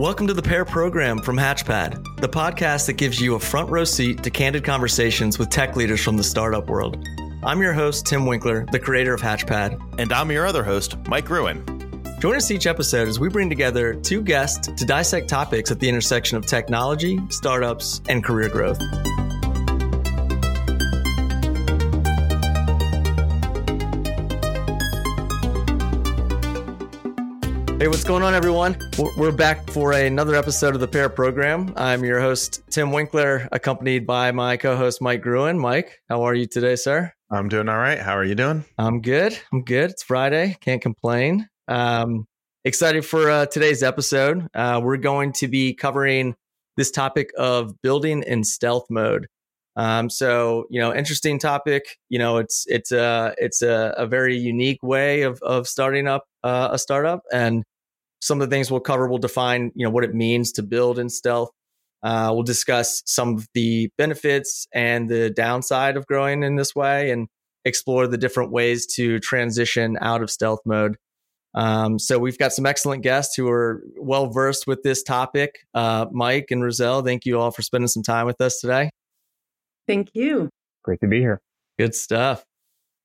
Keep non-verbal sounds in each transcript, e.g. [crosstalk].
Welcome to the Pair Program from Hatchpad, the podcast that gives you a front row seat to candid conversations with tech leaders from the startup world. I'm your host, Tim Winkler, the creator of Hatchpad. And I'm your other host, Mike Gruen. Join us each episode as we bring together two guests to dissect topics at the intersection of technology, startups, and career growth. Hey, what's going on, everyone? We're back for another episode of the Pair Program. I'm your host, Tim Winkler, accompanied by my co host, Mike Gruen. Mike, how are you today, sir? I'm doing all right. How are you doing? I'm good. I'm good. It's Friday. Can't complain. Um, excited for uh, today's episode. Uh, we're going to be covering this topic of building in stealth mode. Um, so you know, interesting topic. You know, it's it's a it's a, a very unique way of of starting up uh, a startup, and some of the things we'll cover will define, you know, what it means to build in stealth. Uh, we'll discuss some of the benefits and the downside of growing in this way and explore the different ways to transition out of stealth mode. Um, so we've got some excellent guests who are well versed with this topic. Uh, Mike and Roselle, thank you all for spending some time with us today. Thank you. Great to be here. Good stuff.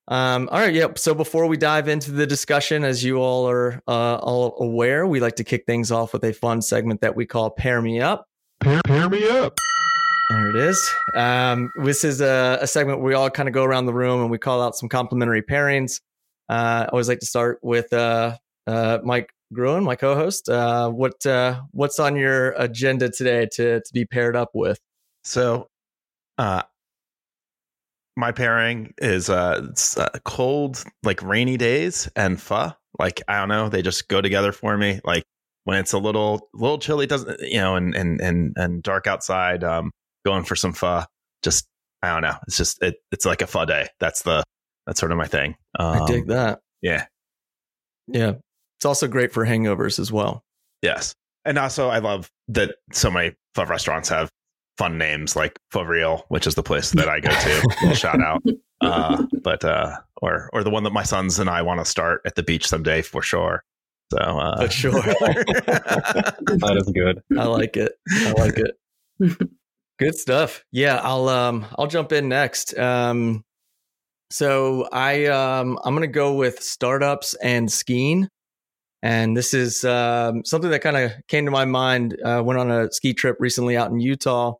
Um, all right, yep. So before we dive into the discussion, as you all are uh, all aware, we like to kick things off with a fun segment that we call "Pair Me Up." Pair, pair me up. There it is. Um, this is a, a, segment where we all kind of go around the room and we call out some complementary pairings. Uh, I always like to start with uh, uh, Mike Gruen, my co-host. Uh, what uh, what's on your agenda today to to be paired up with? So, uh, my pairing is uh, uh, cold, like rainy days and pho. Like I don't know, they just go together for me. Like when it's a little little chilly, doesn't you know, and and and and dark outside, um, going for some pho. Just I don't know. It's just it, it's like a pho day. That's the that's sort of my thing. Um, I dig um, that. Yeah, yeah. It's also great for hangovers as well. Yes, and also I love that so many pho restaurants have fun names like Pho Real, which is the place that I go to. [laughs] shout out. Uh, but uh, or or the one that my sons and I want to start at the beach someday for sure. So uh, for sure, [laughs] that is good. I like it. I like it. [laughs] good stuff. Yeah, I'll um I'll jump in next. Um, so I um I'm gonna go with startups and skiing. And this is um, something that kind of came to my mind. Uh, went on a ski trip recently out in Utah,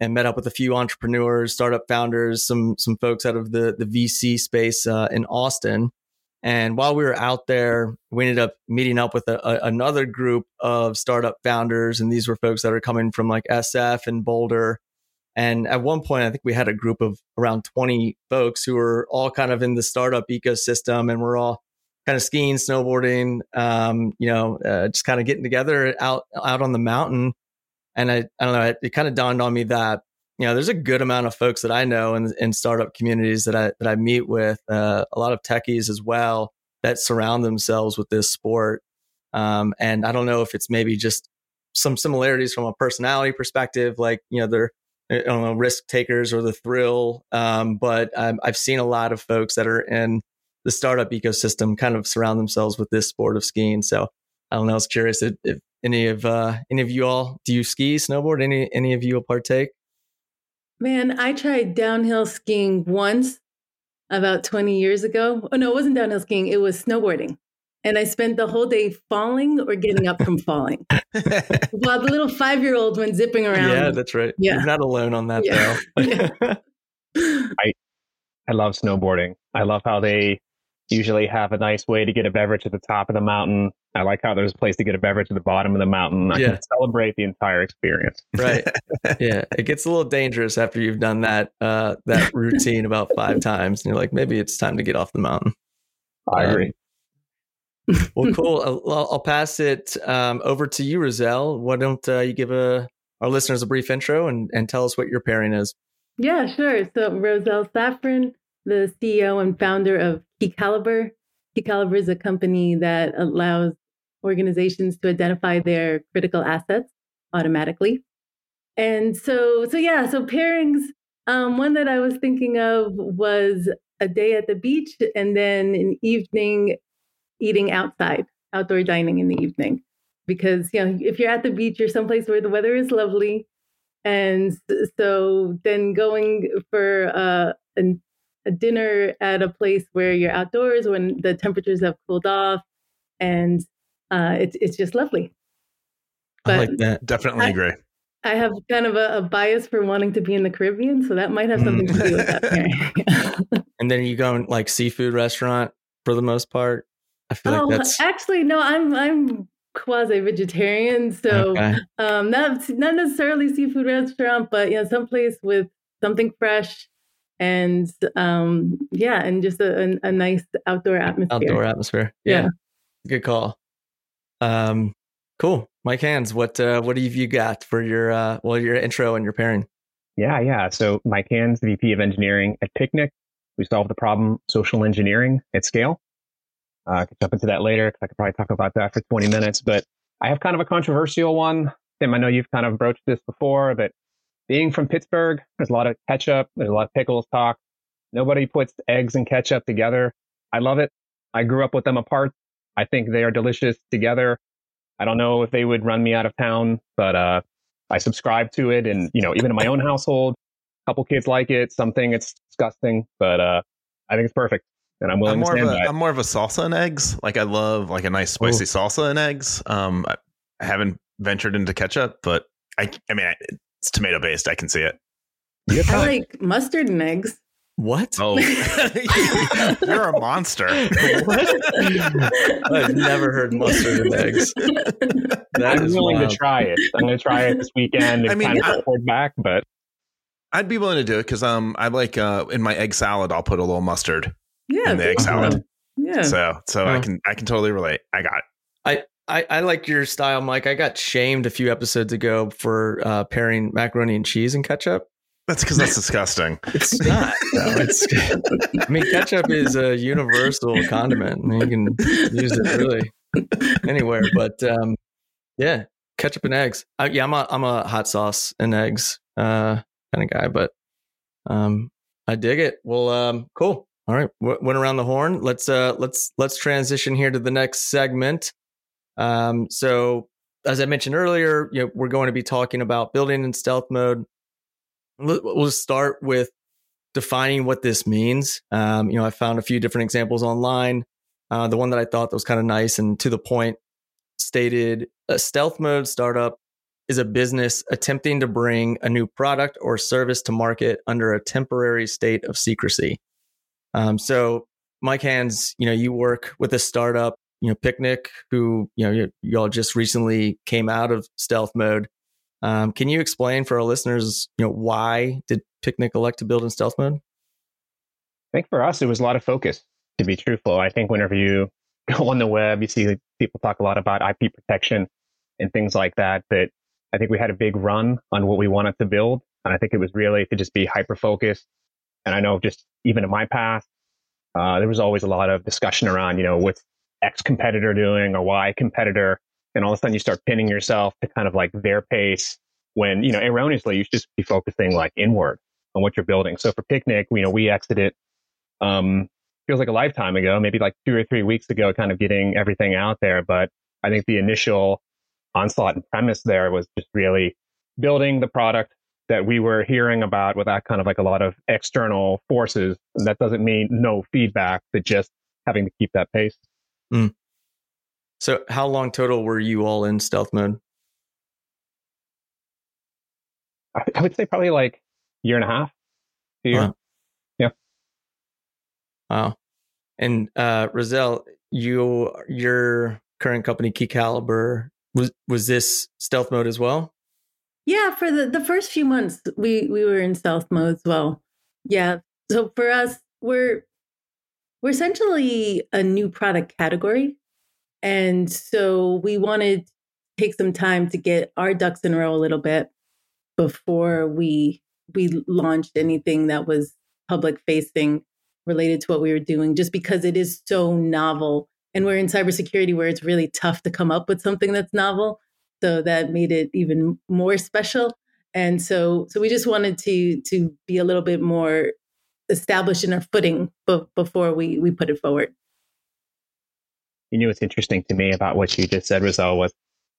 and met up with a few entrepreneurs, startup founders, some some folks out of the the VC space uh, in Austin. And while we were out there, we ended up meeting up with a, a, another group of startup founders, and these were folks that are coming from like SF and Boulder. And at one point, I think we had a group of around 20 folks who were all kind of in the startup ecosystem, and we're all kind of skiing, snowboarding, um, you know, uh, just kind of getting together out out on the mountain and I, I don't know, it, it kind of dawned on me that, you know, there's a good amount of folks that I know in, in startup communities that I, that I meet with, uh, a lot of techies as well that surround themselves with this sport. Um, and I don't know if it's maybe just some similarities from a personality perspective, like, you know, they're, I don't know, risk takers or the thrill. Um, but I've seen a lot of folks that are in the startup ecosystem kind of surround themselves with this sport of skiing. So I don't know. I was curious if, if any of uh, any of you all do you ski, snowboard? Any any of you will partake? Man, I tried downhill skiing once about 20 years ago. Oh no, it wasn't downhill skiing, it was snowboarding. And I spent the whole day falling or getting up from falling. [laughs] While the little five year old went zipping around. Yeah, that's right. Yeah. You're not alone on that yeah. though. [laughs] [laughs] I I love snowboarding. I love how they usually have a nice way to get a beverage at the top of the mountain. I like how there's a place to get a beverage at the bottom of the mountain. I yeah. can celebrate the entire experience. [laughs] Right. yeah. It gets a little dangerous after you've done that uh, that [laughs] routine about five times. And you're like, maybe it's time to get off the mountain. I um, agree. [laughs] well, cool. I'll, I'll pass it um, over to you, Roselle. Why don't uh, you give a, our listeners a brief intro and, and tell us what your pairing is? Yeah, sure. So, Roselle Safran, the CEO and founder of KeyCaliber. Caliber is a company that allows organizations to identify their critical assets automatically. And so, so yeah, so pairings. Um, one that I was thinking of was a day at the beach and then an evening eating outside, outdoor dining in the evening. because you know if you're at the beach, you're someplace where the weather is lovely, and so then going for uh, a, a dinner at a place where you're outdoors when the temperatures have cooled off, and uh, it's it's just lovely. But I like that. Definitely I, agree. I have kind of a, a, bias for wanting to be in the Caribbean, so that might have something to do with that. [laughs] [laughs] and then you go in like seafood restaurant for the most part. I feel oh, like that's actually no. I'm I'm quasi vegetarian, so okay. um, not not necessarily seafood restaurant, but you yeah, someplace with something fresh and um, yeah, and just a, a, a, nice outdoor atmosphere. Outdoor atmosphere, yeah. yeah. Good call. Um, cool. Mike Hans, what uh, what have you got for your uh, well your intro and your pairing? Yeah, yeah. So Mike Hans, VP of Engineering at Picnic. We solve the problem social engineering at scale. Uh, I could jump into that later because I could probably talk about that for 20 minutes. But I have kind of a controversial one. Tim, I know you've kind of broached this before, but being from Pittsburgh, there's a lot of ketchup, there's a lot of pickles talk. Nobody puts eggs and ketchup together. I love it. I grew up with them apart. I think they are delicious together. I don't know if they would run me out of town, but uh, I subscribe to it. And, you know, even in my own household, a couple kids like it. Something it's disgusting, but uh, I think it's perfect and I'm willing I'm more to stand of a, by. I'm more of a salsa and eggs. Like I love like a nice spicy Ooh. salsa and eggs. Um, I haven't ventured into ketchup, but I I mean it's tomato based. I can see it. You I like mustard and eggs. What? Oh, [laughs] you're a monster. what? I've never heard mustard and eggs. [laughs] That I'm willing wild. to try it. I'm going to try it this weekend and I mean, kind of report back, but I'd be willing to do it because um, I like uh, in my egg salad, I'll put a little mustard yeah, in the egg salad. Yeah. So so I can I can totally relate. I got it. I, I, I like your style, Mike. I got shamed a few episodes ago for uh, pairing macaroni and cheese and ketchup. That's because that's disgusting. [laughs] It's not. No, it's. [laughs] I mean, ketchup is a universal condiment. I mean, you can use it really anywhere. But um, yeah, ketchup and eggs. I, yeah, I'm a I'm a hot sauce and eggs uh, kind of guy. But um, I dig it. Well, um, cool. All right, went around the horn. Let's uh, let's let's transition here to the next segment. Um, so, as I mentioned earlier, you know, we're going to be talking about building in stealth mode. We'll start with defining what this means. Um, you know, I found a few different examples online. Uh, the one that I thought that was kind of nice and to the point stated: a stealth mode startup is a business attempting to bring a new product or service to market under a temporary state of secrecy. Um, so, Mike Hans, you know, you work with a startup, you know, Picnic, who you know y'all just recently came out of stealth mode. Um, can you explain for our listeners, you know, why did Picnic elect to build in stealth mode? I think for us, it was a lot of focus. To be truthful, I think whenever you [laughs] go on the web, you see people talk a lot about IP protection and things like that. But I think we had a big run on what we wanted to build, and I think it was really to just be hyper focused and I know just even in my past, uh, there was always a lot of discussion around, you know, what's X competitor doing or Y competitor. And all of a sudden you start pinning yourself to kind of like their pace when, you know, erroneously you should just be focusing like inward on what you're building. So for Picnic, you know, we exited, um, feels like a lifetime ago, maybe like two or three weeks ago, kind of getting everything out there. But I think the initial onslaught and premise there was just really building the product that we were hearing about without kind of like a lot of external forces. And that doesn't mean no feedback, but just having to keep that pace. Mm. So, how long total were you all in stealth mode? I, would say probably like year and a half. Year. Wow. Yeah. Wow. And uh, Roselle, you your current company, KeyCaliber, was was this stealth mode as well? Yeah, for the, the first few months we we were in stealth mode as well. Yeah. So for us, we're we're essentially a new product category. And so we wanted to take some time to get our ducks in a row a little bit before we we launched anything that was public facing related to what we were doing, just because it is so novel. And we're in cybersecurity where it's really tough to come up with something that's novel. So that made it even more special. And so, so we just wanted to to be a little bit more established in our footing b- before we we put it forward. You know what's interesting to me about what you just said, Roselle, was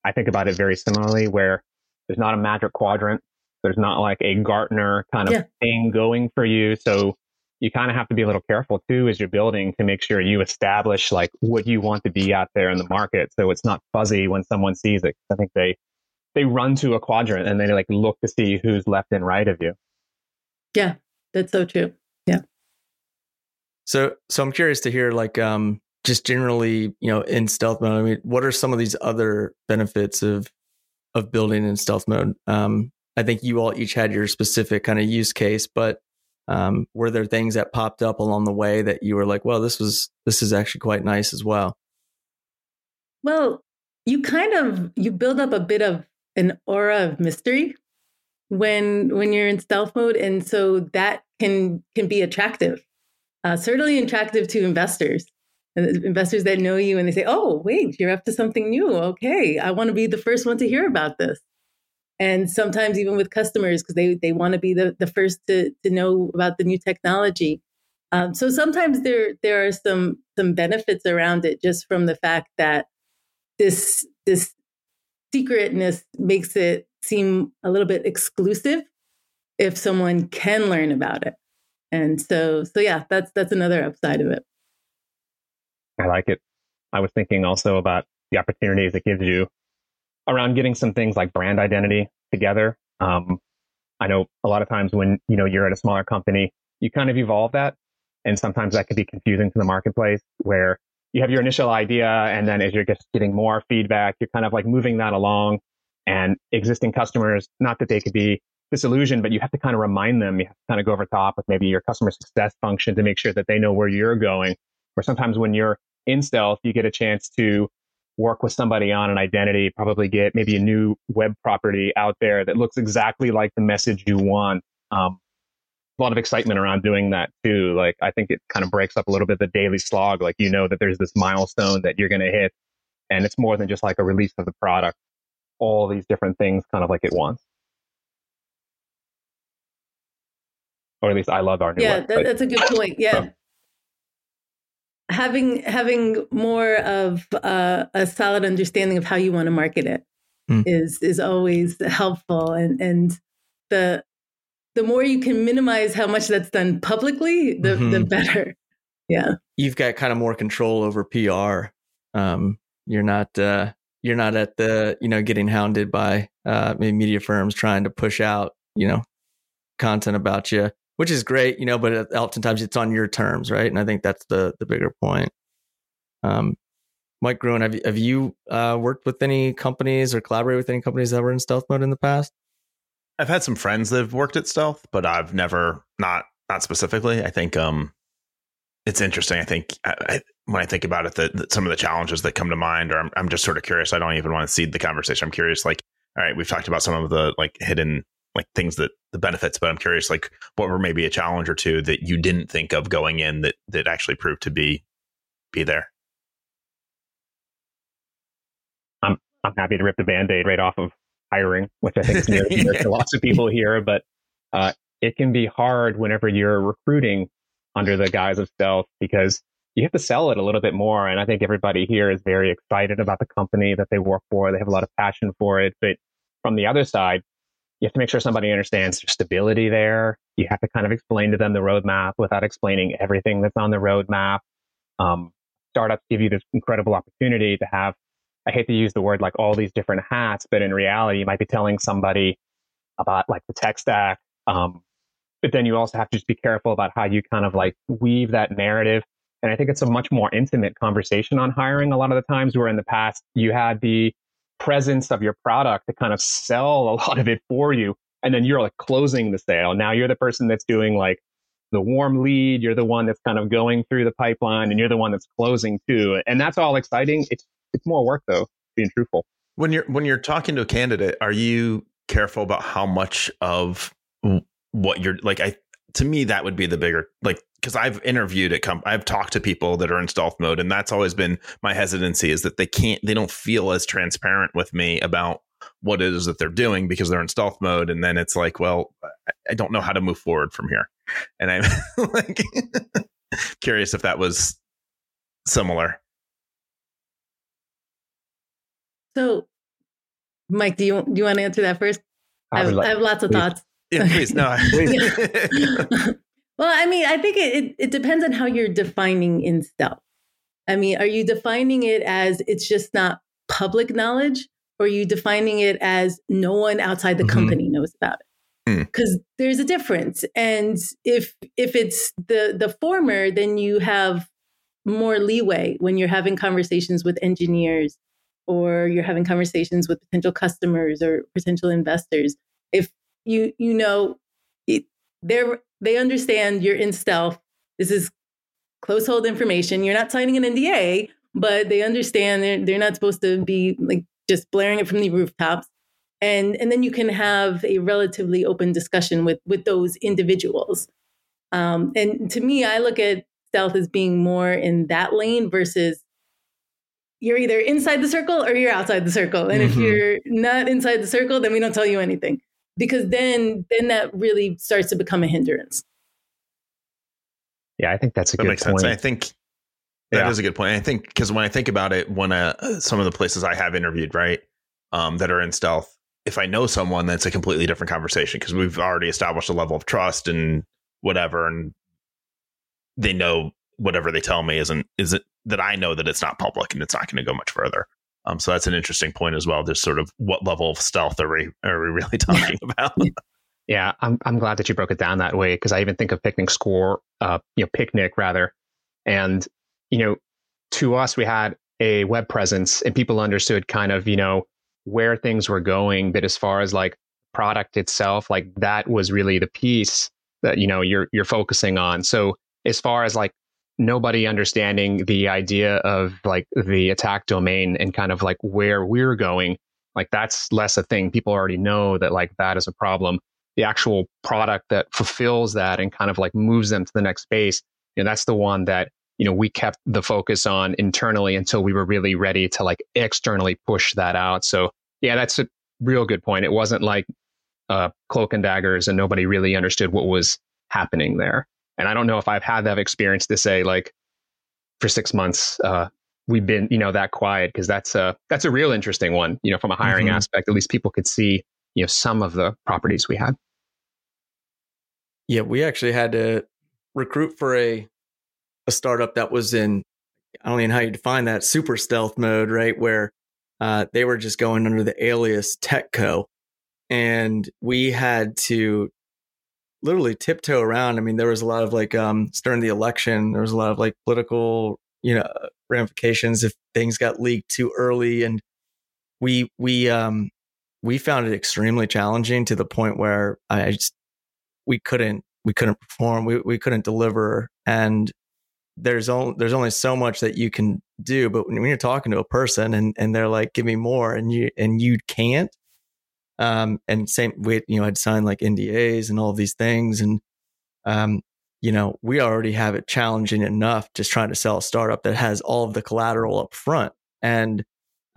I think about it very similarly, where there's not a magic quadrant. There's not like a Gartner kind of yeah. thing going for you. So you kind of have to be a little careful too as you're building to make sure you establish like what you want to be out there in the market. So it's not fuzzy when someone sees it. I think they they run to a quadrant and they like look to see who's left and right of you. Yeah, that's so true. So so I'm curious to hear like um just generally, you know, in stealth mode, I mean, what are some of these other benefits of of building in stealth mode? Um I think you all each had your specific kind of use case, but um, were there things that popped up along the way that you were like, well, this was this is actually quite nice as well? Well, you kind of you build up a bit of an aura of mystery when when you're in stealth mode, and so that can can be attractive. Uh, certainly attractive to investors, uh, investors that know you and they say, "Oh, wait, you're up to something new. Okay, I want to be the first one to hear about this." and sometimes even with customers because they they want to be the, the first to to know about the new technology. Um, so sometimes there there are some some benefits around it just from the fact that this this secretness makes it seem a little bit exclusive if someone can learn about it. And so so yeah, that's that's another upside of it. I like it. I was thinking also about the opportunities it gives you around getting some things like brand identity together. Um, I know a lot of times when you know you're at a smaller company, you kind of evolve that, and sometimes that can be confusing to the marketplace. Where you have your initial idea, and then as you're just getting more feedback, you're kind of like moving that along. And existing customers, not that they could be disillusioned, but you have to kind of remind them. You have to kind of go over top with maybe your customer success function to make sure that they know where you're going. Or sometimes when you're in stealth, you get a chance to work with somebody on an identity, probably get maybe a new web property out there that looks exactly like the message you want. Um, a lot of excitement around doing that too. Like I think it kind of breaks up a little bit the daily slog. Like you know that there's this milestone that you're going to hit, and it's more than just like a release of the product. All these different things, kind of like at once. Or at least I love our new. Yeah, that, that's a good point. Yeah, having having more of uh, a solid understanding of how you want to market it mm. is is always helpful and and the the more you can minimize how much that's done publicly the mm-hmm. the better yeah you've got kind of more control over pr um, you're not uh, you're not at the you know getting hounded by uh, media firms trying to push out you know content about you which is great, you know, but oftentimes it's on your terms, right? And I think that's the the bigger point. Um, Mike Gruen, have you, have you uh, worked with any companies or collaborated with any companies that were in stealth mode in the past? I've had some friends that have worked at stealth, but I've never not not specifically. I think um, it's interesting. I think I, I, when I think about it, that some of the challenges that come to mind, or I'm, I'm just sort of curious. I don't even want to seed the conversation. I'm curious, like, all right, we've talked about some of the like hidden like things that the benefits, but I'm curious, like what were maybe a challenge or two that you didn't think of going in that that actually proved to be be there. I'm I'm happy to rip the band-aid right off of hiring, which I think is near yeah. to [laughs] lots of people here, but uh, it can be hard whenever you're recruiting under the guise of stealth because you have to sell it a little bit more. And I think everybody here is very excited about the company that they work for. They have a lot of passion for it. But from the other side, you have to make sure somebody understands there's stability there. You have to kind of explain to them the roadmap without explaining everything that's on the roadmap. Um, startups give you this incredible opportunity to have, I hate to use the word like all these different hats, but in reality, you might be telling somebody about like the tech stack. Um, but then you also have to just be careful about how you kind of like weave that narrative. And I think it's a much more intimate conversation on hiring a lot of the times where in the past you had the presence of your product to kind of sell a [laughs] lot of it for you. And then you're like closing the sale. Now you're the person that's doing like the warm lead. You're the one that's kind of going through the pipeline and you're the one that's closing too. And that's all exciting. It's, it's more work though, being truthful. When you're, when you're talking to a candidate, are you careful about how much of what you're like? I, to me, that would be the bigger, like because I've interviewed at comp- I've talked to people that are in stealth mode, and that's always been my hesitancy is that they can't, they don't feel as transparent with me about what it is that they're doing because they're in stealth mode, and then it's like, well, I don't know how to move forward from here, and I'm [laughs] like [laughs] curious if that was similar. So Mike, do you do you want to answer that first? I, have, like, I have, lots of please. thoughts. Yeah, please. No. [laughs] [laughs] well, I mean, I think it, it, it depends on how you're defining in stealth. I mean, are you defining it as it's just not public knowledge, or are you defining it as no one outside the mm-hmm. company knows about it? Because mm. there's a difference, and if if it's the the former, then you have more leeway when you're having conversations with engineers or you're having conversations with potential customers or potential investors if you you know they're they understand you're in stealth. This is close hold information. You're not signing an nda but they understand they're, they're not supposed to be like just blaring it from the rooftops. And and then you can have a relatively open discussion with with those individuals. Um, and to me i look at stealth as being more in that lane versus you're either inside the circle or you're outside the circle. And mm-hmm. if you're not inside the circle, then we don't tell you anything because then then that really starts to become a hindrance. Yeah, I think that's a that good makes point. sense. I think that yeah. is a good point. I think because when I think about it, when uh, some of the places I have interviewed, right, um, that are in stealth, if I know someone, that's a completely different conversation because we've already established a level of trust and whatever, and they know whatever they tell me isn't is it that I know that it's not public and it's not going to go much further. Um, so that's an interesting point as well. Just sort of what level of stealth are we are we really [laughs] talking about? [laughs] yeah, I'm I'm glad that you broke it down that way because I even think of picnic score, uh, you know, picnic rather, and you know, to us we had a web presence and people understood kind of you know where things were going, but as far as like product itself, like that was really the piece that you know you're you're focusing on. So as far as like nobody understanding the idea of like the attack domain and kind of like where we're going, like that's less a thing. People already know that like that is a problem. The actual product that fulfills that and kind of like moves them to the next space, you know, that's the one that, you know, we kept the focus on internally until we were really ready to like externally push that out. So yeah, that's a real good point. It wasn't like uh, cloak and daggers and nobody really understood what was happening there. And I don't know if I've had that experience to say like for six months, uh, we've been, you know, that quiet because that's a, that's a real interesting one, you know, from a hiring mm-hmm. aspect, at least people could see, you know, some of the properties we had. Yeah. We actually had to recruit for a, a startup that was in, I don't even know how you define that super stealth mode, right? Where uh, they were just going under the alias TechCo. And we had to literally tiptoe around. I mean, there was a lot of like um, during the election, there was a lot of like political, you know, ramifications if things got leaked too early, and we we um we found it extremely challenging to the point where I just we couldn't we couldn't perform, we we couldn't deliver, and there's only there's only so much that you can do. But when you're talking to a person and and they're like, "Give me more," and you and you can't, um, and same with, you know, I'd signed like NDAs and all of these things. And, um, you know, we already have it challenging enough just trying to sell a startup that has all of the collateral up front. And,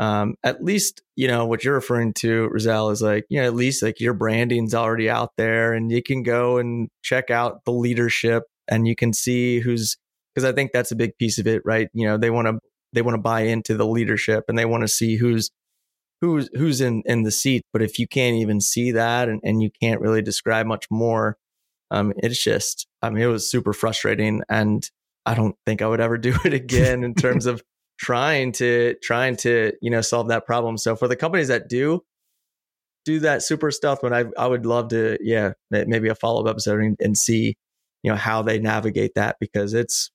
um, at least, you know, what you're referring to, Roselle, is like, you know, at least like your branding's already out there and you can go and check out the leadership and you can see who's, because I think that's a big piece of it, right? You know, they want to, they want to buy into the leadership and they want to see who's who's who's in in the seat but if you can't even see that and, and you can't really describe much more um it's just i mean it was super frustrating and i don't think i would ever [laughs] do it again in terms of trying to trying to you know solve that problem. So for the companies that do do that super stealth but i i would love to yeah maybe a follow-up episode and, and see you know how they navigate that because it's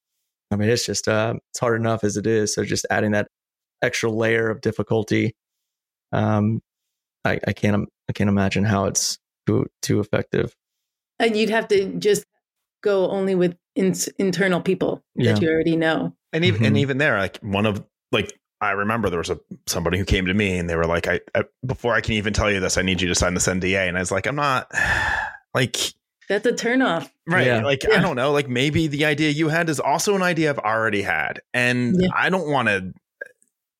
i mean it's just uh it's hard enough as it is. So just adding that extra layer of difficulty um, I, I can't I can't imagine how it's too too effective. And you'd have to just go only with in, internal people yeah. that you already know. And even mm-hmm. and even there, like one of like I remember there was a somebody who came to me and they were like, I, I before I can even tell you this, I need you to sign this NDA. And I was like, I'm not [sighs] like that's a turnoff. Right. Yeah. Like, yeah. I don't know. Like, maybe the idea you had is also an idea I've already had. And yeah. I don't want to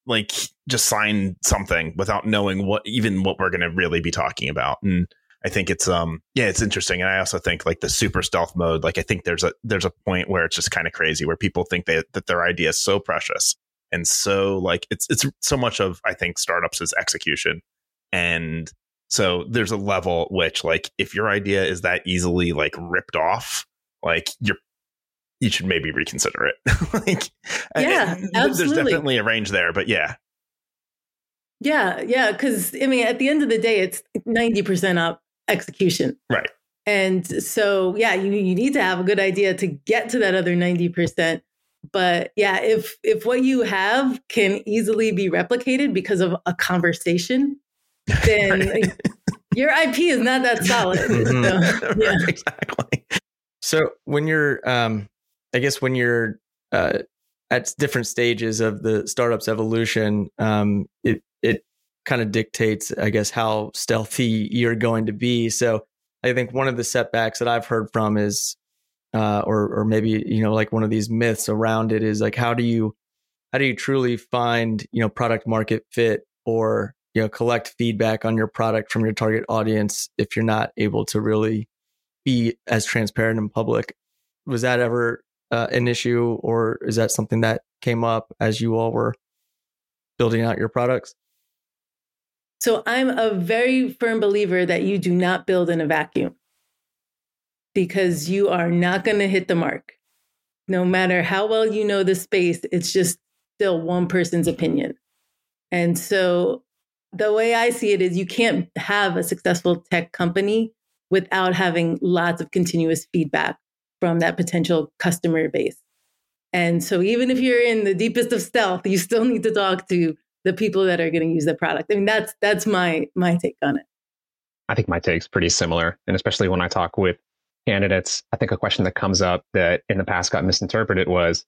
like just sign something without knowing what even what we're going to really be talking about. And i think it's um yeah it's interesting. And i also think like the super stealth mode like i think there's a there's a point where it's just kind of crazy where people think they, that their idea is so precious and so like it's it's so much of i think startups is execution. And so there's a level which like if your idea is that easily like ripped off, like you're you should maybe reconsider it. [laughs] like yeah, it, absolutely. there's definitely a range there, but yeah. Yeah, yeah, cuz I mean at the end of the day it's 90% up execution. Right. And so yeah, you you need to have a good idea to get to that other 90%. But yeah, if if what you have can easily be replicated because of a conversation, [laughs] then your IP is not that solid. Mm-hmm. [laughs] So, yeah. right, exactly. So when you're, um, I guess when you're uh, at different stages of the startup's evolution, um, it it kind of dictates, I guess, how stealthy you're going to be. So I think one of the setbacks that I've heard from is, uh, or or maybe you know, like one of these myths around it is like, how do you how do you truly find you know product market fit or you know collect feedback on your product from your target audience if you're not able to really be as transparent in public was that ever uh, an issue or is that something that came up as you all were building out your products? So i'm a very firm believer that you do not build in a vacuum because you are not going to hit the mark. No matter how well you know the space it's just still one person's opinion. And so the way I see it is you can't have a successful tech company without having lots of continuous feedback from that potential customer base. And so even if you're in the deepest of stealth, you still need to talk to the people that are going to use the product. I mean, that's that's my my take on it. I think my take's pretty similar, and especially when I talk with candidates, I think a question that comes up that in the past got misinterpreted was,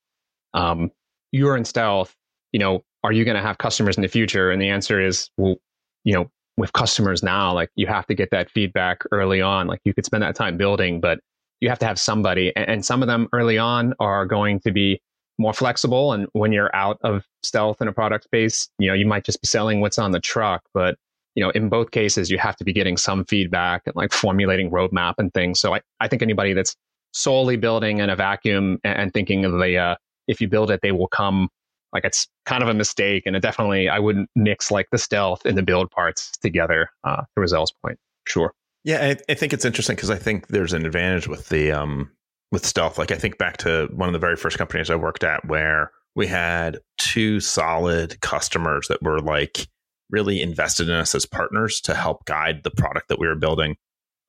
um, "You're in stealth. You know, are you going to have customers in the future? And the answer is, well, you know, with customers now, like you have to get that feedback early on. Like you could spend that time building, but you have to have somebody. And, some of them early on are going to be more flexible. And when you're out of stealth in a product space, you know, you might just be selling what's on the truck. But, you know, in both cases, you have to be getting some feedback and like formulating roadmap and things. So I, I think anybody that's solely building in a vacuum and, and thinking of the, uh, if you build it, they will come like it's kind of a mistake, and it definitely I wouldn't mix like the stealth and the build parts together. Uh, to Roselle's point, sure. Yeah, I, I think it's interesting because I think there's an advantage with the um with stealth. Like I think back to one of the very first companies I worked at where we had two solid customers that were like really invested in us as partners to help guide the product that we were building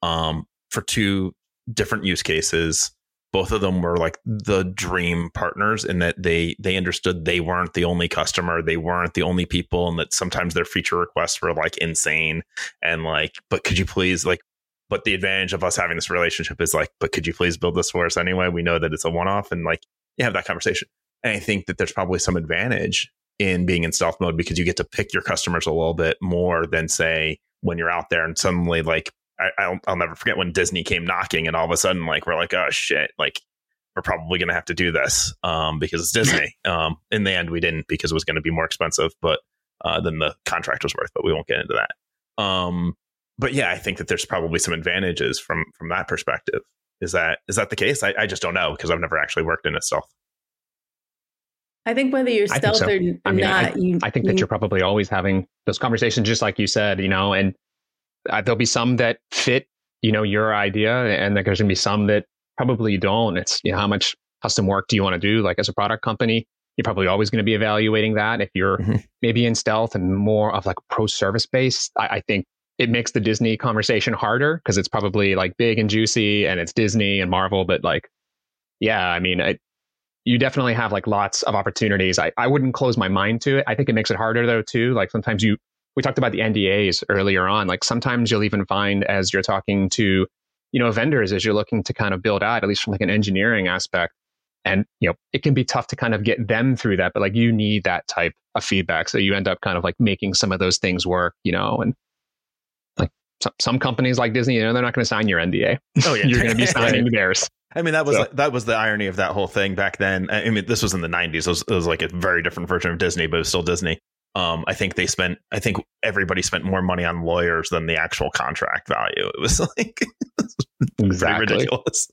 um, for two different use cases both of them were like the dream partners in that they they understood they weren't the only customer they weren't the only people and that sometimes their feature requests were like insane and like but could you please like but the advantage of us having this relationship is like but could you please build this for us anyway we know that it's a one-off and like you have that conversation and i think that there's probably some advantage in being in stealth mode because you get to pick your customers a little bit more than say when you're out there and suddenly like I, will I'll never forget when Disney came knocking, and all of a sudden, like we're like, oh shit, like we're probably going to have to do this um, because it's Disney. [laughs] um, in the end, we didn't because it was going to be more expensive, but uh, than the contract was worth. But we won't get into that. Um, but yeah, I think that there's probably some advantages from from that perspective. Is that is that the case? I, I just don't know because I've never actually worked in a stealth. I think whether you're stealth so. or I mean, not, I, you, I think you, that you're probably always having those conversations, just like you said, you know, and uh, there'll be some that fit, you know, your idea, and there's going to be some that probably don't. It's you know how much custom work do you want to do? Like as a product company, you're probably always going to be evaluating that. If you're mm-hmm. maybe in stealth and more of like pro service based, I, I think it makes the Disney conversation harder because it's probably like big and juicy and it's Disney and Marvel. But like, yeah, I mean, it, you definitely have like lots of opportunities. I, I wouldn't close my mind to it. I think it makes it harder though too. Like sometimes you we talked about the NDAs earlier on. Like sometimes you'll even find as you're talking to, you know, vendors as you're looking to kind of build out, at least from like an engineering aspect. And, you know, it can be tough to kind of get them through that, but like you need that type of feedback. So you end up kind of like making some of those things work, you know, and some, some companies like Disney, you know, they're not going to sign your NDA. Oh, yeah. [laughs] you're going to be [laughs] signing theirs. I mean, that was so. like, that was the irony of that whole thing back then. I mean, this was in the '90s. It was, it was like a very different version of Disney, but it was still Disney. Um, I think they spent. I think everybody spent more money on lawyers than the actual contract value. It was [laughs] like exactly ridiculous.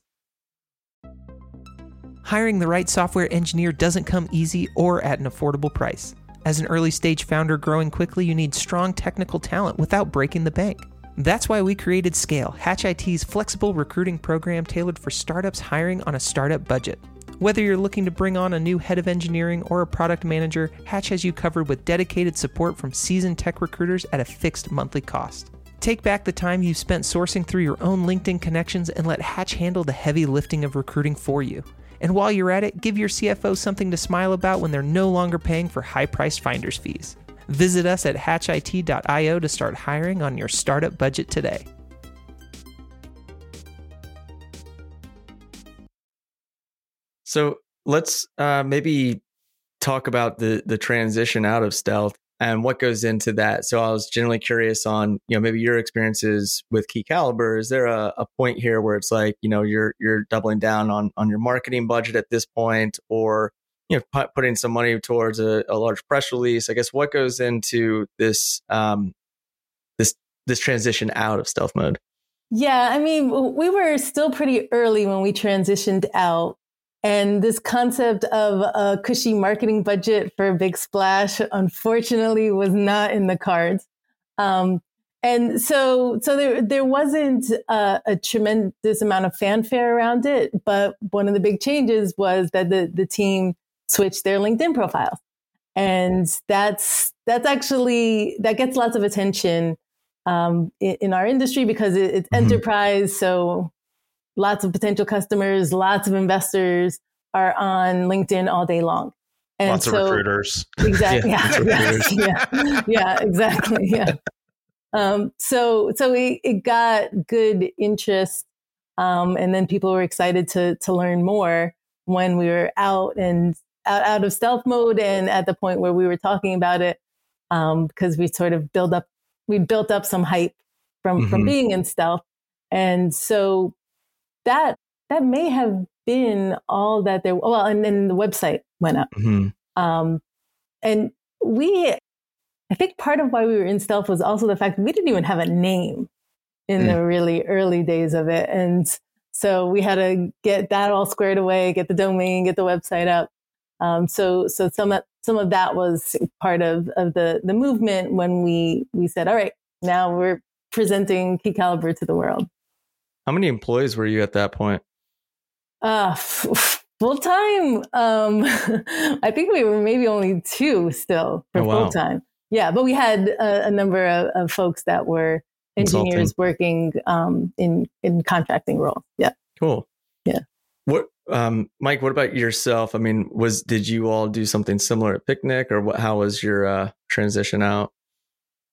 Hiring the right software engineer doesn't come easy or at an affordable price. As an early stage founder growing quickly, you need strong technical talent without breaking the bank. That's why we created Scale, Hatch IT's flexible recruiting program tailored for startups hiring on a startup budget. Whether you're looking to bring on a new head of engineering or a product manager, Hatch has you covered with dedicated support from seasoned tech recruiters at a fixed monthly cost. Take back the time you've spent sourcing through your own LinkedIn connections and let Hatch handle the heavy lifting of recruiting for you. And while you're at it, give your CFO something to smile about when they're no longer paying for high priced finder's fees. Visit us at hatchit.io to start hiring on your startup budget today. So let's uh, maybe talk about the the transition out of stealth and what goes into that. So I was generally curious on, you know, maybe your experiences with KeyCaliber. Is there a, a point here where it's like, you know, you're you're doubling down on on your marketing budget at this point, or you know, p- putting some money towards a, a, large press release? I guess what goes into this um, this this transition out of stealth mode? Yeah, I mean, we were still pretty early when we transitioned out. And this concept of a cushy marketing budget for a big splash, unfortunately, was not in the cards. Um, and so, so there, there wasn't a, a, tremendous amount of fanfare around it. But one of the big changes was that the, the team switched their LinkedIn profiles. And that's, that's actually, that gets lots of attention um, in, in, our industry because it, it's mm-hmm. enterprise. So lots of potential customers, lots of investors are on LinkedIn all day long. And lots so, [laughs] of recruiters. Exactly. yeah, yeah, yeah, yeah, exactly. Yeah. Um, so so it, it got good interest, um, and then people were excited to to learn more when we were out and out, out of stealth mode, and at the point where we were talking about it, um, because we sort of build up we built up some hype from mm-hmm. from being in stealth, and so that that may have been all that there. Well, and then the website went up. Mm-hmm. Um, and we, I think part of why we were in stealth was also the fact we didn't even have a name in mm. the really early days of it. And so we had to get that all squared away, get the domain, get the website up. Um, so, so some of, some of that was part of, of the, the movement when we, we said, all right, now we're presenting KeyCaliber to the world. How many employees were you at that point? Uh, f- full time. Um, [laughs] I think we were maybe only two still for oh, wow. full time. Yeah, but we had a, a number of, of, folks that were engineers Consulting. working um, in in contracting roles. Yeah. Cool. Yeah. Um, Mike? What about yourself? I mean, was did you all do something similar at Picnic, or what? How was your uh, transition out?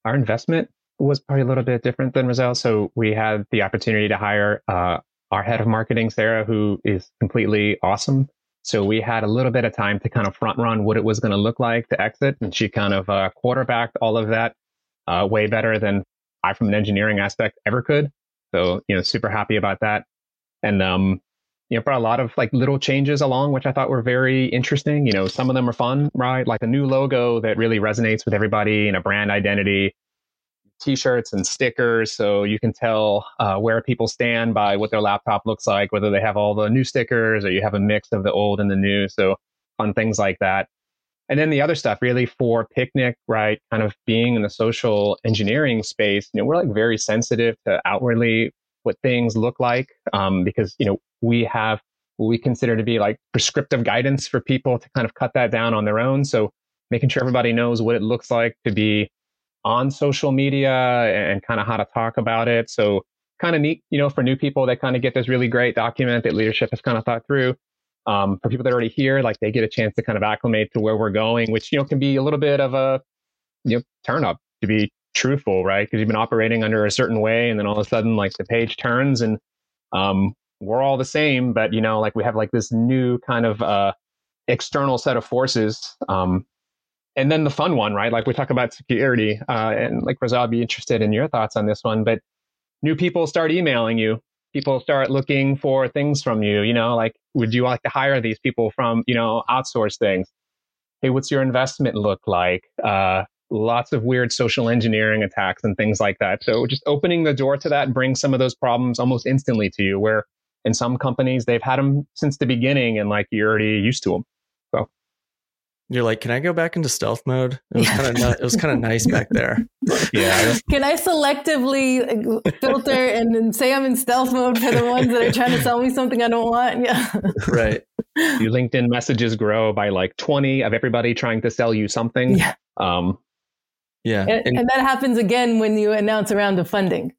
Our investment was probably a little bit different than Roselle. So we had the opportunity to hire uh, our head of marketing, Sarah, who is completely awesome. So we had a little bit of time to kind of front run what it was going to look like to exit. And she kind of uh, quarterbacked all of that uh, way better than I, from an engineering aspect, ever could. So, you know, super happy about that. And, um, you know, brought a lot of like little changes along, which I thought were very interesting. You know, some of them are fun, right? Like a new logo that really resonates with everybody and a brand identity t-shirts and stickers so you can tell uh, where people stand by what their laptop looks like whether they have all the new stickers or you have a mix of the old and the new so fun things like that and then the other stuff really for picnic right kind of being in the social engineering space you know we're like very sensitive to outwardly what things look like um, because you know we have what we consider to be like prescriptive guidance for people to kind of cut that down on their own so making sure everybody knows what it looks like to be on social media and kind of how to talk about it. So kind of neat, you know, for new people, they kind of get this really great document that leadership has kind of thought through. Um, for people that are already here, like they get a chance to kind of acclimate to where we're going, which, you know, can be a little bit of a, you know, turn up to be truthful, right? Because you've been operating under a certain way and then all of a sudden like the page turns and, um, we're all the same, but you know, like we have like this new kind of, uh, external set of forces, um, and then the fun one, right? Like we talk about security, uh, and like Roselle, I'd be interested in your thoughts on this one. But new people start emailing you. People start looking for things from you. You know, like would you like to hire these people from you know outsource things? Hey, what's your investment look like? Uh, lots of weird social engineering attacks and things like that. So just opening the door to that brings some of those problems almost instantly to you. Where in some companies they've had them since the beginning, and like you're already used to them. So you're like, can I go back into stealth mode? It was kind of it was kind of nice back there. [laughs] Yeah. Can I selectively filter and then say I'm in stealth mode for the ones that are trying to sell me something I don't want? Yeah. [laughs] Right. Your LinkedIn messages grow by like 20 of everybody trying to sell you something. Yeah. Um, Yeah. And, And- and that happens again when you announce a round of funding.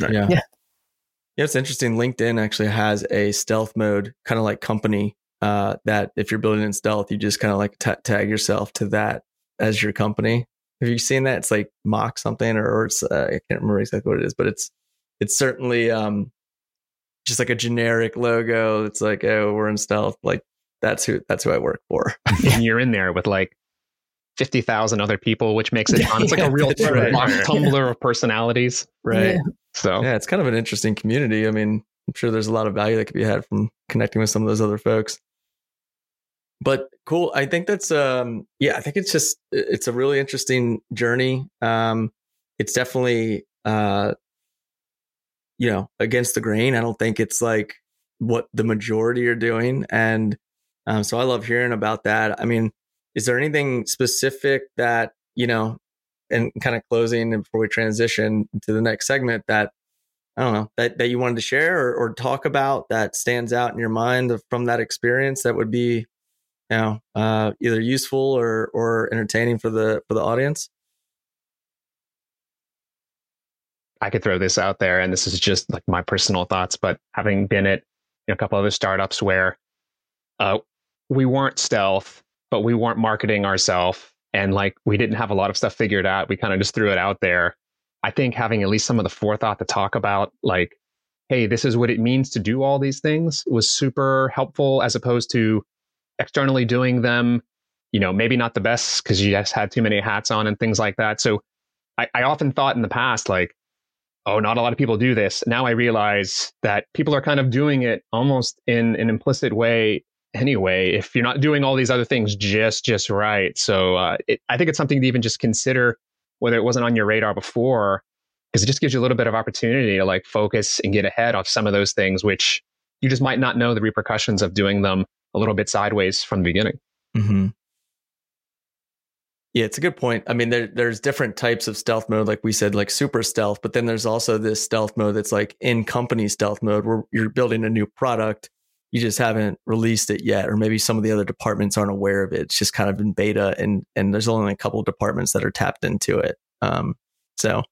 yeah. Yeah. Yeah. It's interesting. LinkedIn actually has a stealth mode, kind of like company, uh, that if you're building in stealth, you just kind of like ta tag yourself to that as your company. Have you seen that? It's like mock something or, or it's, uh, I can't remember exactly what it is, but it's, it's certainly, um, just like a generic logo. It's like, oh, we're in stealth. Like that's who, that's who I work for. [laughs] and you're in there with like 50,000 other people, which makes it [laughs] fun. It's like a real [laughs] That's right. tumbler of personalities. Right. Yeah. So Yeah, it's kind of an interesting community. I mean, I'm sure there's a lot of value that could be had from connecting with some of those other folks. But cool. I think that's um yeah, I think it's just it's a really interesting journey. Um it's definitely uh you know, against the grain. I don't think it's like what the majority are doing and um so I love hearing about that. I mean, is there anything specific that, you know, and kind of closing and before we transition to the next segment that I don't know that, that you wanted to share or, or talk about that stands out in your mind from that experience that would be, you know, uh, either useful or or entertaining for the for the audience. I could throw this out there, and this is just like my personal thoughts, but having been at a couple other startups where uh, we weren't stealth, but we weren't marketing ourselves, and like we didn't have a lot of stuff figured out. We kind of just threw it out there. I think having at least some of the forethought to talk about, like, hey, this is what it means to do all these things, was super helpful, as opposed to externally doing them. You know, maybe not the best because you just had too many hats on and things like that. So I, I often thought in the past, like, oh, not a lot of people do this. Now I realize that people are kind of doing it almost in an implicit way anyway. If you're not doing all these other things just just right, so uh, it, I think it's something to even just consider whether it wasn't on your radar before, because it just gives you a little bit of opportunity to like focus and get ahead of some of those things, which you just might not know the repercussions of doing them a little bit sideways from the beginning. Mm-hmm. Yeah, it's a good point. I mean, there, there's different types of stealth mode, like we said, like super stealth, but then there's also this stealth mode that's like in company stealth mode where you're building a new product. You just haven't released it yet, or maybe some of the other departments aren't aware of it. It's just kind of in beta, and and there's only a couple departments that are tapped into it. Um, so,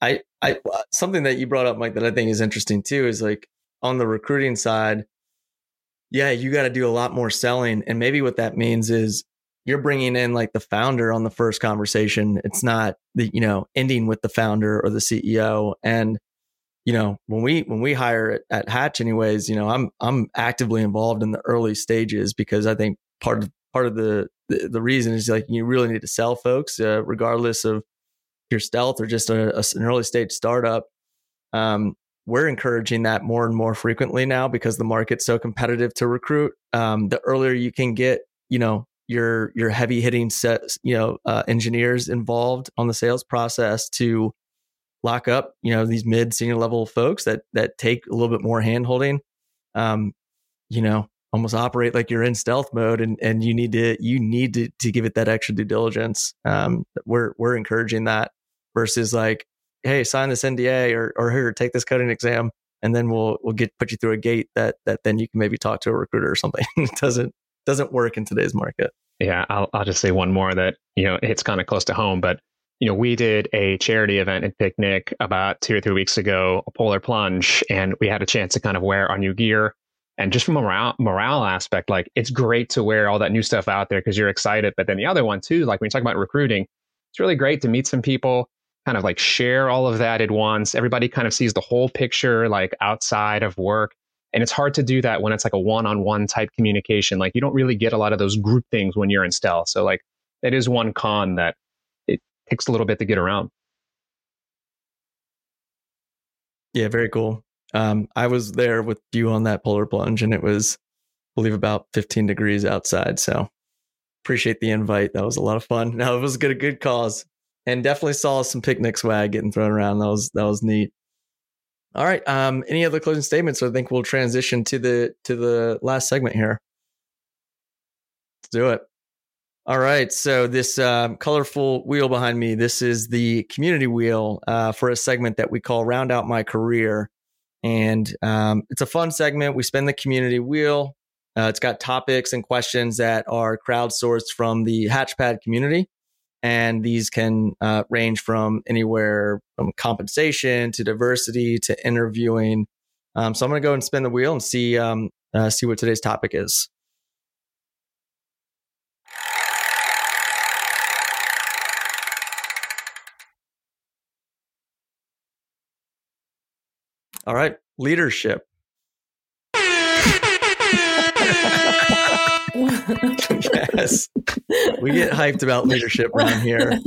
I I something that you brought up, Mike, that I think is interesting too is like on the recruiting side. Yeah, you got to do a lot more selling, and maybe what that means is you're bringing in like the founder on the first conversation. It's not the, you know, ending with the founder or the CEO. And, you know, when we, when we hire at, at Hatch anyways, you know, I'm, I'm actively involved in the early stages because I think part of, part of the, the, the reason is like, you really need to sell folks, uh, regardless of your stealth or just a, a, an early stage startup. Um, we're encouraging that more and more frequently now because the market's so competitive to recruit. Um, the earlier you can get, you know, your your heavy hitting set you know uh, engineers involved on the sales process to lock up you know these mid senior level folks that that take a little bit more hand holding um you know almost operate like you're in stealth mode and and you need to you need to to give it that extra due diligence um we're we're encouraging that versus like hey sign this nda or or here take this coding exam and then we'll we'll get put you through a gate that that then you can maybe talk to a recruiter or something [laughs] it doesn't doesn't work in today's market. Yeah, I'll, I'll just say one more that, you know, it's kind of close to home, but, you know, we did a charity event at Picnic about two or three weeks ago, a polar plunge, and we had a chance to kind of wear our new gear. And just from a morale, morale aspect, like it's great to wear all that new stuff out there because you're excited. But then the other one too, like when you talk about recruiting, it's really great to meet some people, kind of like share all of that at once. Everybody kind of sees the whole picture, like outside of work. And it's hard to do that when it's like a one on one type communication. Like you don't really get a lot of those group things when you're in stealth. So, like, that is one con that takes a little bit to get around. Yeah, very cool. Um, I was there with you on that polar plunge, and it was, I believe, about 15 degrees outside. So, appreciate the invite. That was a lot of fun. [laughs] No, it was good, a good cause, and definitely saw some picnic swag getting thrown around. That was that was neat. All right. Um, any other closing statements? I think we'll transition to the to the last segment here. Let's do it. All right. So this uh, colorful wheel behind me, this is the community wheel uh, for a segment that we call "Round Out My Career," and um, it's a fun segment. We spin the community wheel. Uh, it's got topics and questions that are crowdsourced from the Hatchpad community, and these can uh, range from anywhere from compensation to diversity to interviewing. Um, so I'm going to go and spin the wheel and see um, uh, see what today's topic is. All right, leadership. [laughs] yes, we get hyped about leadership around here.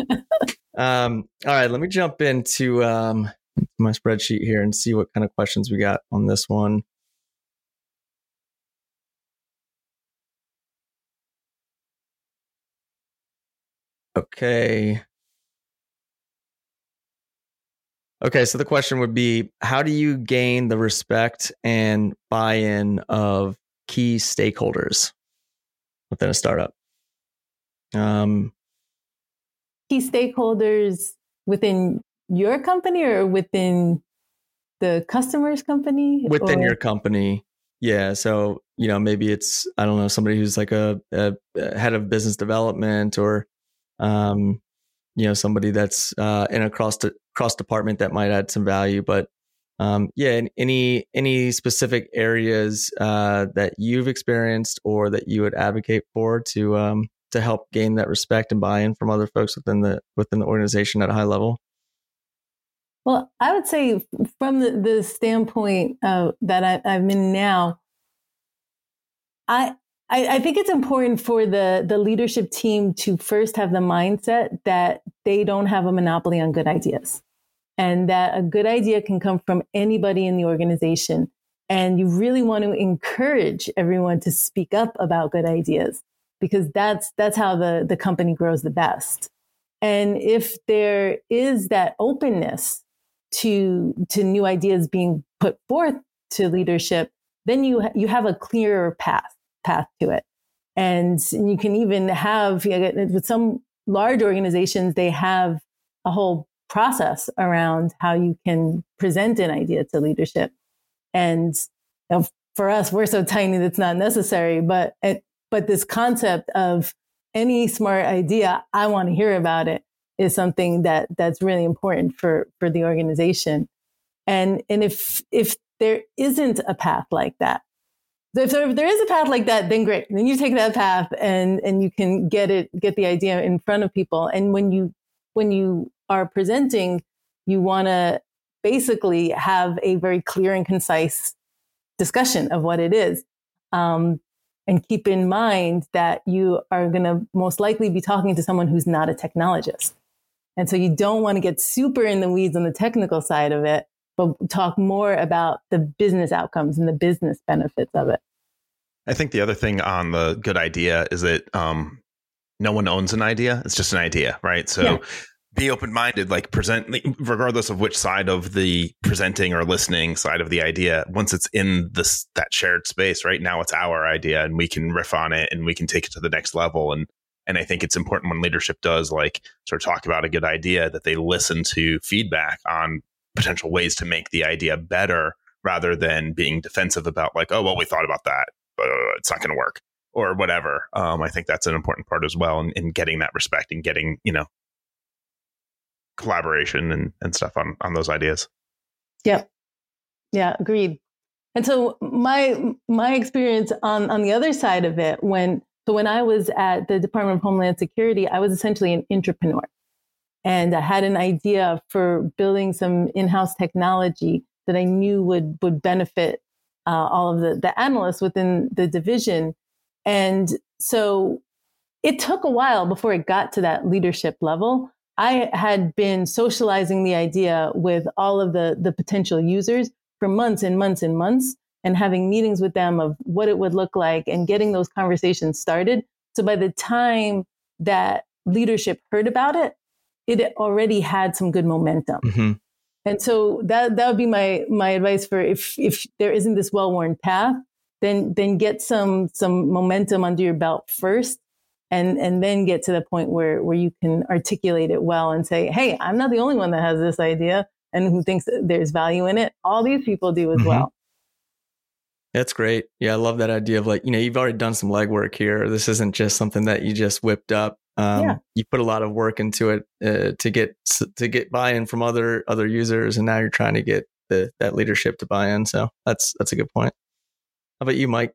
Um, all right, let me jump into um, my spreadsheet here and see what kind of questions we got on this one. Okay. Okay, so the question would be how do you gain the respect and buy-in of key stakeholders within a startup? Um, key stakeholders within your company or within the customer's company? Within or? your company. Yeah. So, you know, maybe it's, I don't know, somebody who's like a, a, a head of business development or, um, you know, somebody that's uh, in a cross cross department that might add some value. But um, yeah, any any specific areas uh, that you've experienced or that you would advocate for to um, to help gain that respect and buy-in from other folks within the within the organization at a high level? Well, I would say from the, the standpoint that I, I'm in now, I, I, I think it's important for the the leadership team to first have the mindset that they don't have a monopoly on good ideas and that a good idea can come from anybody in the organization. And you really want to encourage everyone to speak up about good ideas because that's, that's how the, the company grows the best. And if there is that openness to, to new ideas being put forth to leadership, then you, you have a clearer path, path to it. And you can even have, with some large organizations, they have a whole process around how you can present an idea to leadership. And you know, for us, we're so tiny that's not necessary, but it, but this concept of any smart idea, I want to hear about it is something that that's really important for for the organization. And and if if there isn't a path like that, so if there, if there is a path like that, then great. Then you take that path and and you can get it get the idea in front of people. And when you when you are presenting, you want to basically have a very clear and concise discussion of what it is. Um, and keep in mind that you are going to most likely be talking to someone who's not a technologist. And so you don't want to get super in the weeds on the technical side of it, but talk more about the business outcomes and the business benefits of it. I think the other thing on the good idea is that um, no one owns an idea. It's just an idea, right? So yeah be open minded, like present, regardless of which side of the presenting or listening side of the idea. Once it's in this that shared space, right now it's our idea, and we can riff on it, and we can take it to the next level. And and I think it's important when leadership does like sort of talk about a good idea that they listen to feedback on potential ways to make the idea better, rather than being defensive about like, oh well, we thought about that, it's not going to work or whatever. Um, I think that's an important part as well in, in getting that respect and getting you know collaboration and, and stuff on on those ideas. Yep. Yeah, agreed. And so my my experience on on the other side of it, when so when I was at the Department of Homeland Security, I was essentially an entrepreneur. And I had an idea for building some in-house technology that I knew would would benefit uh, all of the, the analysts within the division. And so it took a while before it got to that leadership level. I had been socializing the idea with all of the, the potential users for months and months and months and having meetings with them of what it would look like and getting those conversations started. So by the time that leadership heard about it, it already had some good momentum. Mm-hmm. And so that that would be my my advice for if if there isn't this well-worn path, then then get some some momentum under your belt first and and then get to the point where where you can articulate it well and say hey i'm not the only one that has this idea and who thinks there's value in it. All these people do as mm-hmm. well. That's great. Yeah i love that idea of like you know you've already done some legwork here. This isn't just something that you just whipped up um, yeah. you put a lot of work into it uh, to get to get buy-in from other other users and now you're trying to get the that leadership to buy in so that's that's a good point how about you mike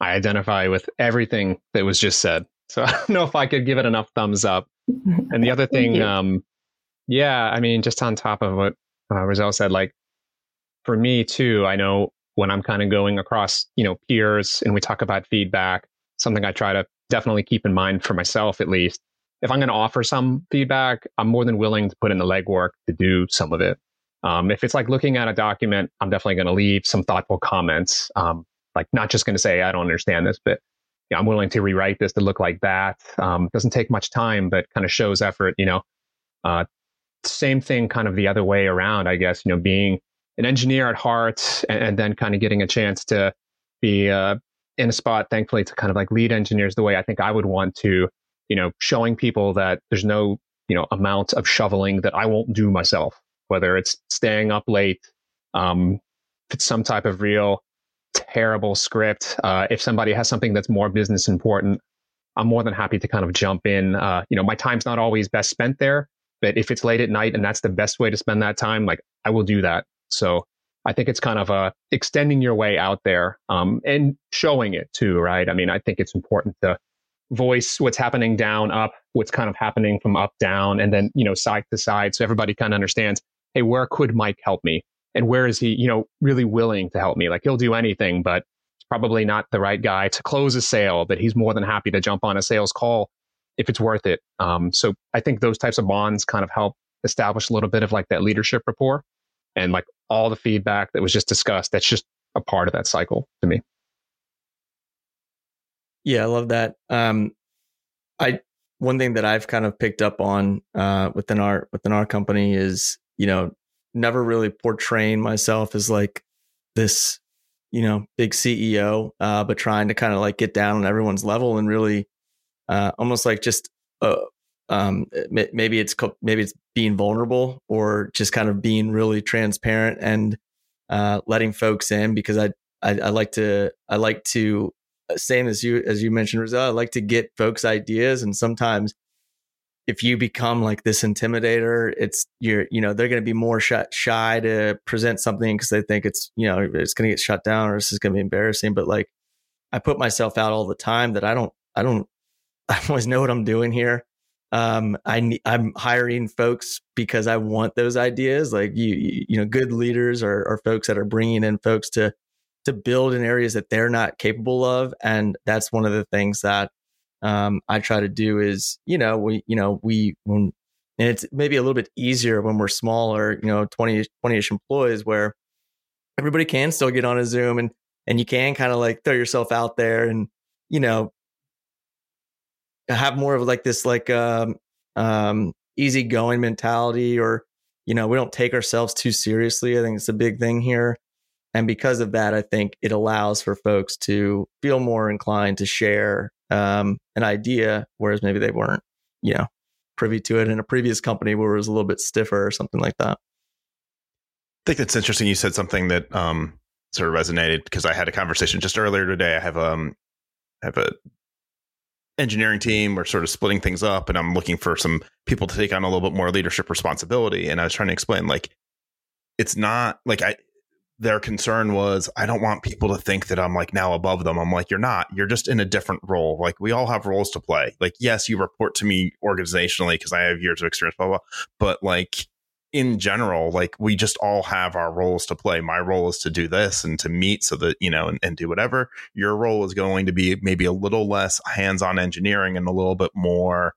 i identify with everything that was just said so [laughs] I don't know if I could give it enough thumbs up. And the other [laughs] thing, um, yeah, I mean, just on top of what uh, Roselle said, like for me too, I know when I'm kind of going across, you know, peers and we talk about feedback, something I try to definitely keep in mind for myself at least. If I'm going to offer some feedback, I'm more than willing to put in the legwork to do some of it. Um, if it's like looking at a document, I'm definitely going to leave some thoughtful comments. Um, like not just going to say I don't understand this, but I'm willing to rewrite this to look like that. Um, doesn't take much time, but kind of shows effort. You know, uh, same thing, kind of the other way around, I guess. You know, being an engineer at heart, and, and then kind of getting a chance to be uh, in a spot, thankfully, to kind of like lead engineers the way I think I would want to. You know, showing people that there's no you know amount of shoveling that I won't do myself, whether it's staying up late, um, if it's some type of real terrible script. Uh, if somebody has something that's more business important, I'm more than happy to kind of jump in. Uh, you know, my time's not always best spent there, but if it's late at night and that's the best way to spend that time, like I will do that. So I think it's kind of uh, extending your way out there um, and showing it too, right? I mean, I think it's important to voice what's happening down, up, what's kind of happening from up, down, and then, you know, side to side. So everybody kind of understands, hey, where could Mike help me? and where is he, you know, really willing to help me? Like he'll do anything, but probably not the right guy to close a sale, but he's more than happy to jump on a sales call if it's worth it. Um, so I think those types of bonds kind of help establish a little bit of like that leadership rapport and like all the feedback that was just discussed. That's just a part of that cycle to me. Yeah, I love that. Um, I one thing that I've kind of picked up on uh, within our within our company is you know never really portraying myself as like this, you know, big CEO, uh, but trying to kind of like get down on everyone's level and really uh, almost like just uh, um, maybe it's maybe it's being vulnerable or just kind of being really transparent and uh, letting folks in because I, I, I like to I like to uh, same as you as you mentioned Roselle I like to get folks ideas and sometimes if you become like this intimidator, it's you're you know they're going to be more shy, shy to present something because they think it's you know it's going to get shut down or this is going to be embarrassing. But like I put myself out all the time that I don't I don't [laughs] I always know what I'm doing here. Um, I I'm hiring folks because I want those ideas. Like you you know good leaders are, are folks that are bringing in folks to to build in areas that they're not capable of, and that's one of the things that um, I try to do is, you know, we, you know, we, when, and it's maybe a little bit easier when we're smaller, you know, 20, 20 ish employees where everybody can still get on a Zoom and, and you can kind of like throw yourself out there and, you know, have more of like this, like, um, um, easygoing mentality or, you know, we don't take ourselves too seriously. I think it's a big thing here. And because of that, I think it allows for folks to feel more inclined to share um, an idea, whereas maybe they weren't, you know, privy to it in a previous company where it was a little bit stiffer or something like that. I think that's interesting. You said something that um, sort of resonated because I had a conversation just earlier today. I have um I have a engineering team. We're sort of splitting things up, and I'm looking for some people to take on a little bit more leadership responsibility. And I was trying to explain like it's not like I their concern was I don't want people to think that I'm like now above them. I'm like, you're not. You're just in a different role. Like we all have roles to play. Like, yes, you report to me organizationally because I have years of experience, blah, blah. But like in general, like we just all have our roles to play. My role is to do this and to meet so that, you know, and, and do whatever. Your role is going to be maybe a little less hands-on engineering and a little bit more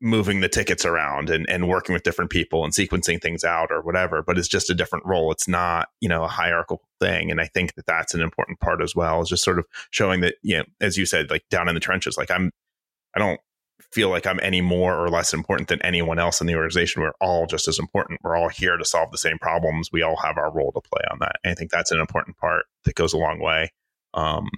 moving the tickets around and, and working with different people and sequencing things out or whatever but it's just a different role it's not you know a hierarchical thing and i think that that's an important part as well is just sort of showing that you know as you said like down in the trenches like i'm i don't feel like i'm any more or less important than anyone else in the organization we're all just as important we're all here to solve the same problems we all have our role to play on that and i think that's an important part that goes a long way um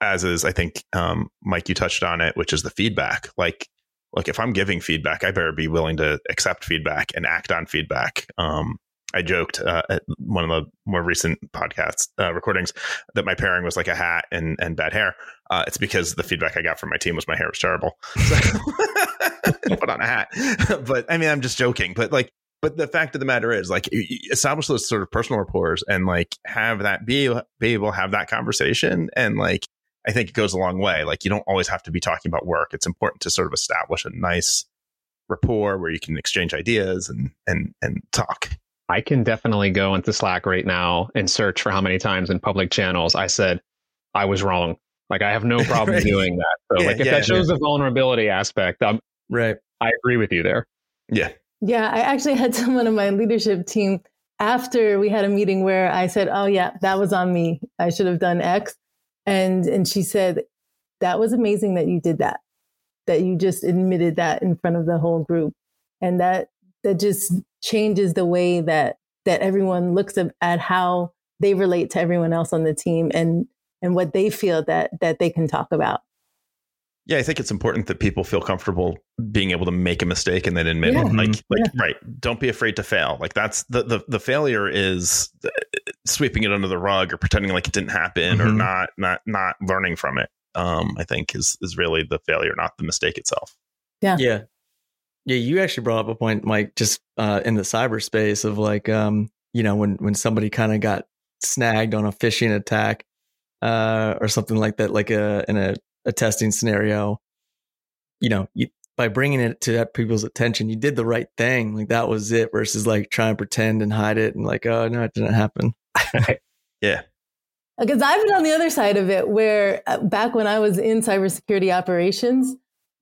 as is, I think, um, Mike, you touched on it, which is the feedback. Like, look, if I'm giving feedback, I better be willing to accept feedback and act on feedback. Um, I joked uh, at one of the more recent podcast uh, recordings that my pairing was like a hat and, and bad hair. Uh, it's because the feedback I got from my team was my hair was terrible. So [laughs] put on a hat. [laughs] but I mean, I'm just joking. But like, but the fact of the matter is, like, establish those sort of personal rapport and like have that be be able to have that conversation and like I think it goes a long way. Like you don't always have to be talking about work. It's important to sort of establish a nice rapport where you can exchange ideas and and and talk. I can definitely go into Slack right now and search for how many times in public channels I said I was wrong. Like I have no [laughs] problem right. doing that. So yeah, like if yeah, that shows yeah. the vulnerability aspect, um, right. I agree with you there. Yeah. Yeah, I actually had [laughs] someone on my leadership team after we had a meeting where I said, "Oh yeah, that was on me. I should have done X." And and she said, "That was amazing that you did that. That you just admitted that in front of the whole group." And that that just changes the way that that everyone looks at how they relate to everyone else on the team and and what they feel that that they can talk about. Yeah, I think it's important that people feel comfortable being able to make a mistake and then admit yeah. it. Like, like yeah. right. Don't be afraid to fail. Like that's the, the the failure is uh, sweeping it under the rug or pretending like it didn't happen mm-hmm. or not not not learning from it. Um, I think is is really the failure, not the mistake itself. Yeah. Yeah. Yeah, you actually brought up a point, Mike, just uh, in the cyberspace of like, um, you know, when when somebody kind of got snagged on a phishing attack uh, or something like that, like a in a, a testing scenario, you know, you, by bringing it to that people's attention, you did the right thing. Like that was it, versus like trying to pretend and hide it and like, oh no, it didn't happen. yeah. Because I've been on the other side of it, where uh, back when I was in cybersecurity operations,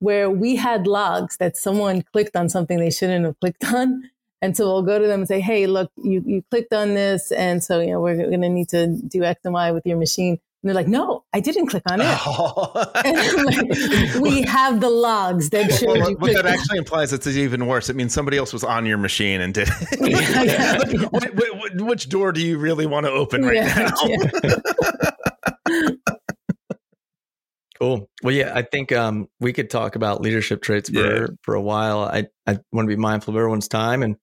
where we had logs that someone clicked on something they shouldn't have clicked on. And so we'll go to them and say, hey, look, you, you clicked on this. And so, you know, we're going to need to do X and Y with your machine. And they're like, no, I didn't click on it. Oh. like, we have the logs that show well. What that actually implies it's even worse. It means somebody else was on your machine and did [laughs] yeah, yeah, yeah. which door do you really want to open right now? [laughs] Cool. Well, yeah, I think um, we could talk about leadership traits for yeah. for a while. I I want to be mindful of everyone's time and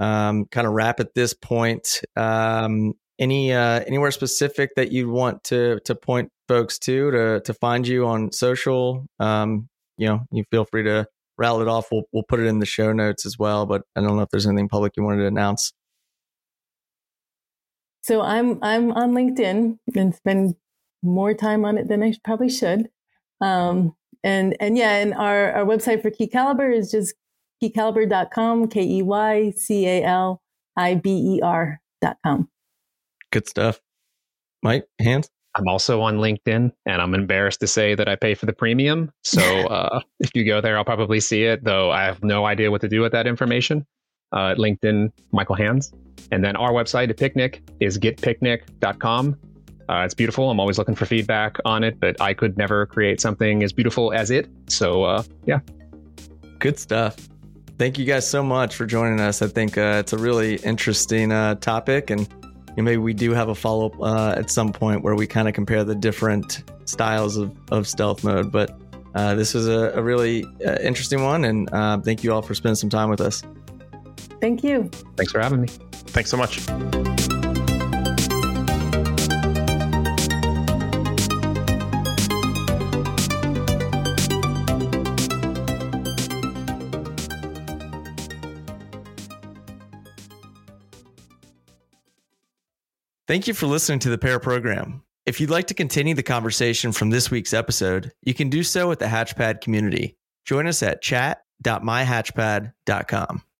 um, kind of wrap at this point. Um, any uh, anywhere specific that you want to to point folks to to to find you on social? Um, you know, you feel free to rattle it off. We'll we'll put it in the show notes as well. But I don't know if there's anything public you wanted to announce. So I'm I'm on LinkedIn and spend more time on it than I probably should. Um, and and yeah, and our, our website for KeyCaliber is just keycaliber.com, K E Y C A L I B E R.com. Good stuff. Mike, Hans? I'm also on LinkedIn and I'm embarrassed to say that I pay for the premium. So [laughs] uh, if you go there, I'll probably see it, though I have no idea what to do with that information. Uh, LinkedIn, Michael Hans. And then our website, at Picnic, is getpicnic.com. Uh, it's beautiful. I'm always looking for feedback on it, but I could never create something as beautiful as it. So, uh, yeah. Good stuff. Thank you guys so much for joining us. I think uh, it's a really interesting uh, topic, and you know, maybe we do have a follow up uh, at some point where we kind of compare the different styles of, of stealth mode. But uh, this was a, a really interesting one, and thank you all for spending some time with us. Thank you. Thanks for having me. Thanks so much. Thank you for listening to the Pair program. If you'd like to continue the conversation from this week's episode, you can do so with the Hatchpad community. Join us at chat.myhatchpad.com.